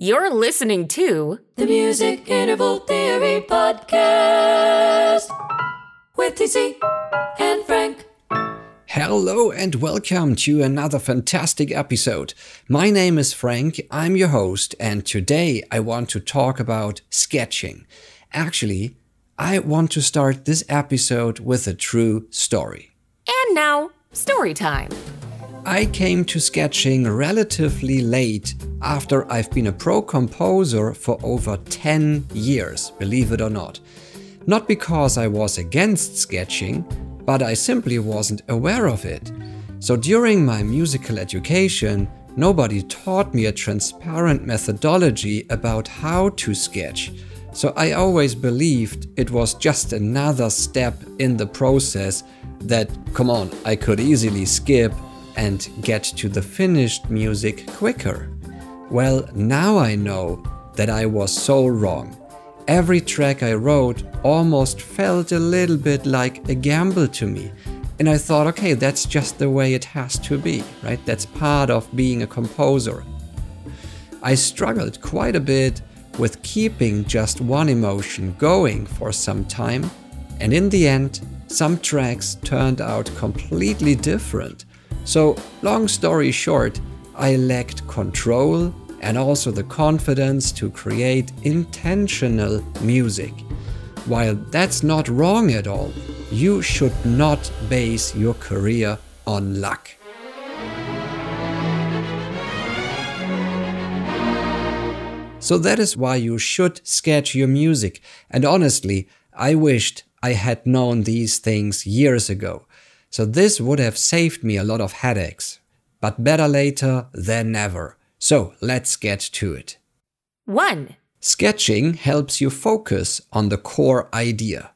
You're listening to The Music Interval Theory Podcast with TC and Frank. Hello and welcome to another fantastic episode. My name is Frank, I'm your host, and today I want to talk about sketching. Actually, I want to start this episode with a true story. And now, story time. I came to sketching relatively late after I've been a pro composer for over 10 years, believe it or not. Not because I was against sketching, but I simply wasn't aware of it. So during my musical education, nobody taught me a transparent methodology about how to sketch. So I always believed it was just another step in the process that, come on, I could easily skip and get to the finished music quicker. Well, now I know that I was so wrong. Every track I wrote almost felt a little bit like a gamble to me. And I thought, okay, that's just the way it has to be, right? That's part of being a composer. I struggled quite a bit with keeping just one emotion going for some time, and in the end, some tracks turned out completely different. So, long story short, I lacked control and also the confidence to create intentional music. While that's not wrong at all, you should not base your career on luck. So that is why you should sketch your music. And honestly, I wished I had known these things years ago. So this would have saved me a lot of headaches. But better later than never. So let's get to it. 1. Sketching helps you focus on the core idea.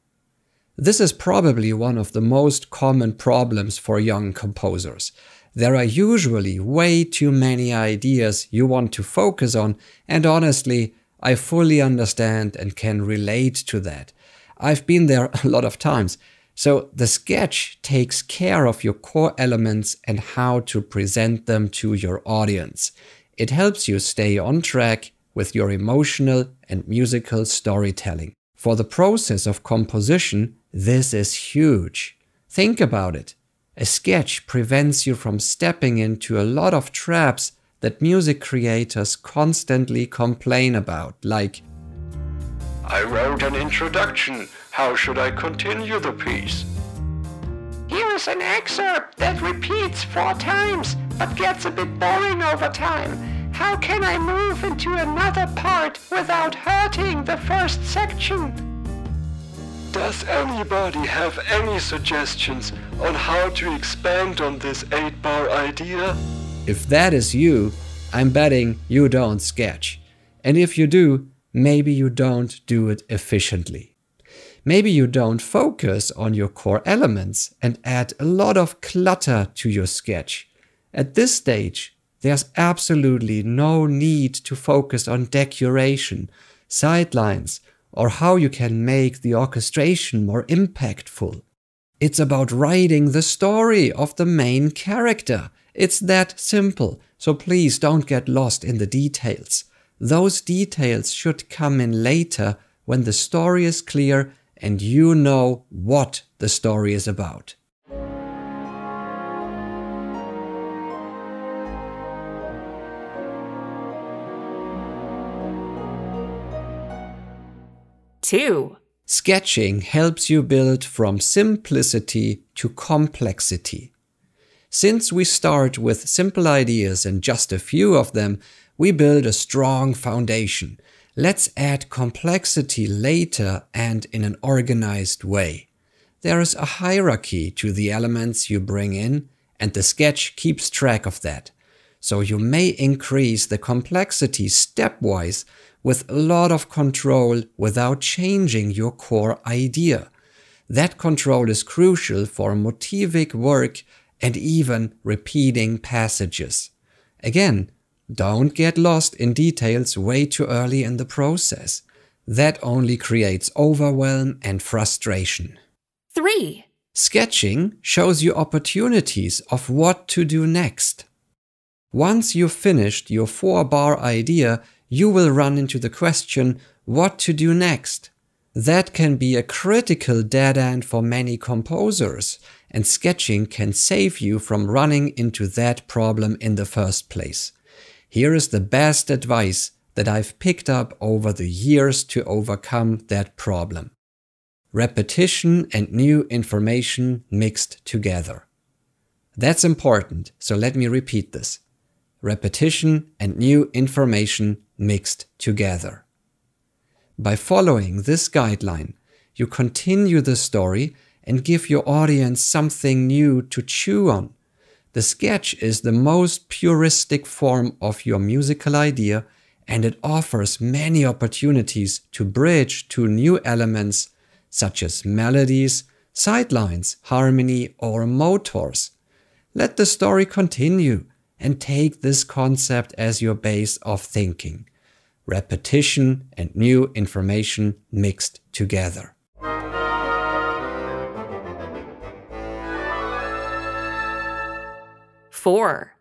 This is probably one of the most common problems for young composers. There are usually way too many ideas you want to focus on, and honestly, I fully understand and can relate to that. I've been there a lot of times. So the sketch takes care of your core elements and how to present them to your audience. It helps you stay on track with your emotional and musical storytelling. For the process of composition, this is huge. Think about it. A sketch prevents you from stepping into a lot of traps that music creators constantly complain about, like I wrote an introduction. How should I continue the piece? Here is an excerpt that repeats four times but gets a bit boring over time. How can I move into another part without hurting the first section? Does anybody have any suggestions on how to expand on this 8 bar idea? If that is you, I'm betting you don't sketch. And if you do, maybe you don't do it efficiently. Maybe you don't focus on your core elements and add a lot of clutter to your sketch. At this stage, there's absolutely no need to focus on decoration, sidelines, or how you can make the orchestration more impactful. It's about writing the story of the main character. It's that simple, so please don't get lost in the details. Those details should come in later when the story is clear and you know what the story is about. Two. Sketching helps you build from simplicity to complexity. Since we start with simple ideas and just a few of them, we build a strong foundation. Let's add complexity later and in an organized way. There is a hierarchy to the elements you bring in, and the sketch keeps track of that. So you may increase the complexity stepwise with a lot of control without changing your core idea. That control is crucial for motivic work and even repeating passages. Again, don't get lost in details way too early in the process. That only creates overwhelm and frustration. 3. Sketching shows you opportunities of what to do next. Once you've finished your four bar idea, you will run into the question what to do next. That can be a critical dead end for many composers, and sketching can save you from running into that problem in the first place. Here is the best advice that I've picked up over the years to overcome that problem. Repetition and new information mixed together. That's important, so let me repeat this. Repetition and new information mixed together. By following this guideline, you continue the story and give your audience something new to chew on. The sketch is the most puristic form of your musical idea and it offers many opportunities to bridge to new elements such as melodies, sidelines, harmony, or motors. Let the story continue and take this concept as your base of thinking repetition and new information mixed together. Four.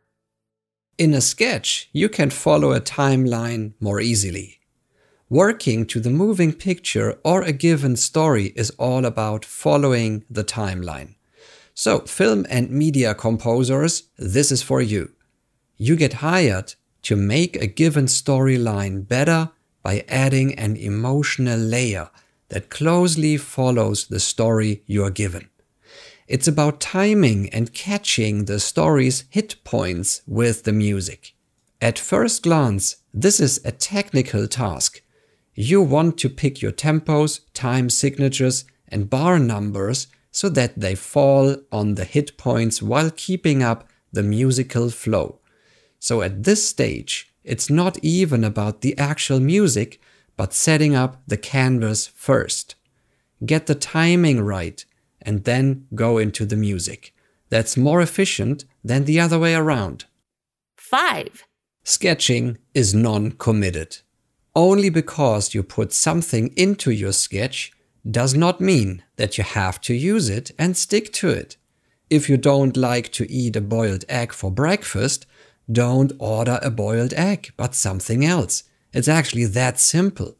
In a sketch, you can follow a timeline more easily. Working to the moving picture or a given story is all about following the timeline. So, film and media composers, this is for you. You get hired to make a given storyline better by adding an emotional layer that closely follows the story you are given. It's about timing and catching the story's hit points with the music. At first glance, this is a technical task. You want to pick your tempos, time signatures, and bar numbers so that they fall on the hit points while keeping up the musical flow. So at this stage, it's not even about the actual music, but setting up the canvas first. Get the timing right and then go into the music. That's more efficient than the other way around. 5. Sketching is non committed. Only because you put something into your sketch does not mean that you have to use it and stick to it. If you don't like to eat a boiled egg for breakfast, don't order a boiled egg, but something else. It's actually that simple.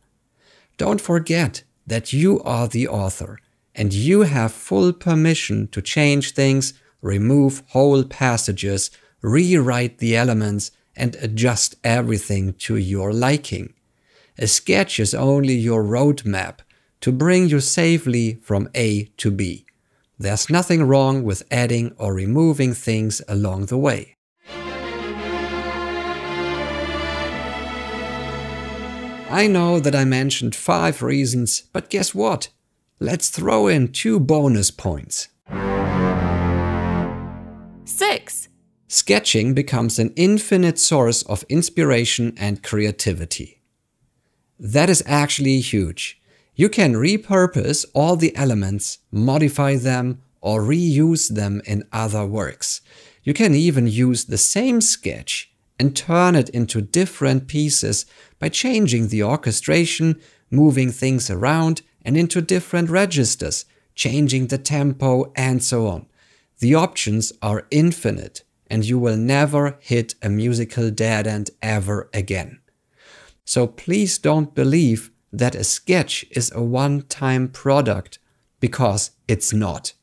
Don't forget that you are the author and you have full permission to change things, remove whole passages, rewrite the elements, and adjust everything to your liking. A sketch is only your roadmap to bring you safely from A to B. There's nothing wrong with adding or removing things along the way. I know that I mentioned five reasons, but guess what? Let's throw in two bonus points. 6. Sketching becomes an infinite source of inspiration and creativity. That is actually huge. You can repurpose all the elements, modify them, or reuse them in other works. You can even use the same sketch and turn it into different pieces by changing the orchestration, moving things around and into different registers, changing the tempo, and so on. The options are infinite, and you will never hit a musical dead end ever again. So please don't believe that a sketch is a one time product, because it's not.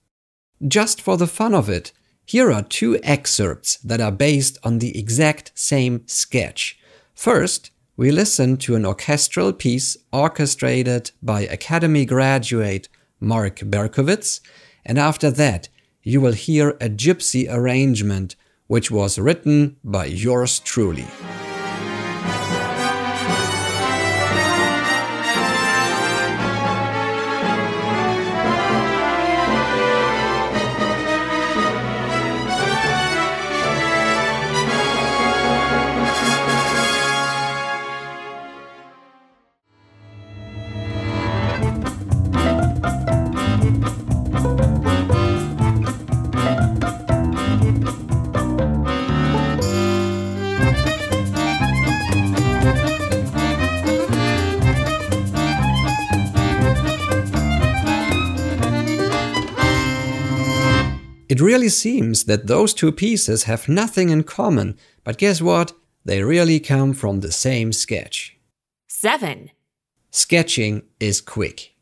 Just for the fun of it, here are two excerpts that are based on the exact same sketch. First, we listen to an orchestral piece orchestrated by Academy graduate Mark Berkowitz, and after that, you will hear a gypsy arrangement which was written by yours truly. It really seems that those two pieces have nothing in common, but guess what? They really come from the same sketch. 7. Sketching is quick.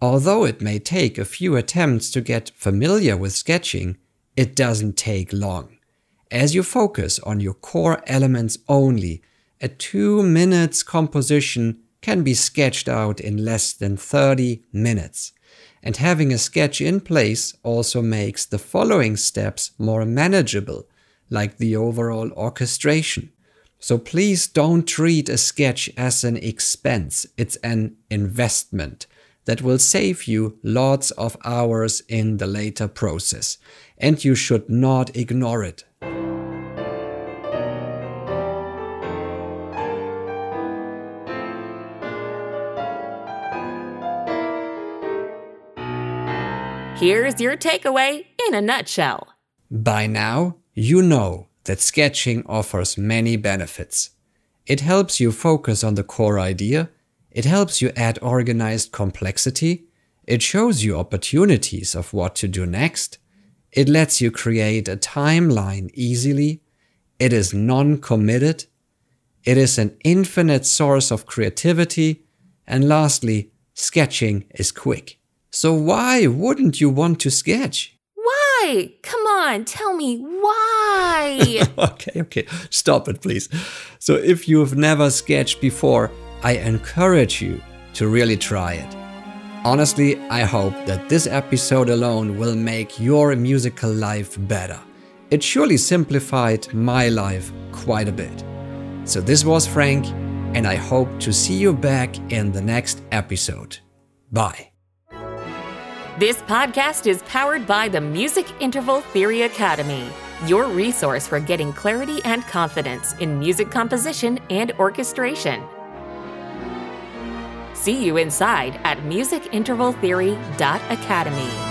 Although it may take a few attempts to get familiar with sketching, it doesn't take long. As you focus on your core elements only, a two minutes composition can be sketched out in less than 30 minutes. And having a sketch in place also makes the following steps more manageable, like the overall orchestration. So please don't treat a sketch as an expense, it's an investment that will save you lots of hours in the later process. And you should not ignore it. Here's your takeaway in a nutshell. By now, you know that sketching offers many benefits. It helps you focus on the core idea, it helps you add organized complexity, it shows you opportunities of what to do next, it lets you create a timeline easily, it is non committed, it is an infinite source of creativity, and lastly, sketching is quick. So why wouldn't you want to sketch? Why? Come on, tell me why. okay, okay, stop it, please. So, if you've never sketched before, I encourage you to really try it. Honestly, I hope that this episode alone will make your musical life better. It surely simplified my life quite a bit. So, this was Frank, and I hope to see you back in the next episode. Bye. This podcast is powered by the Music Interval Theory Academy, your resource for getting clarity and confidence in music composition and orchestration. See you inside at musicintervaltheory.academy.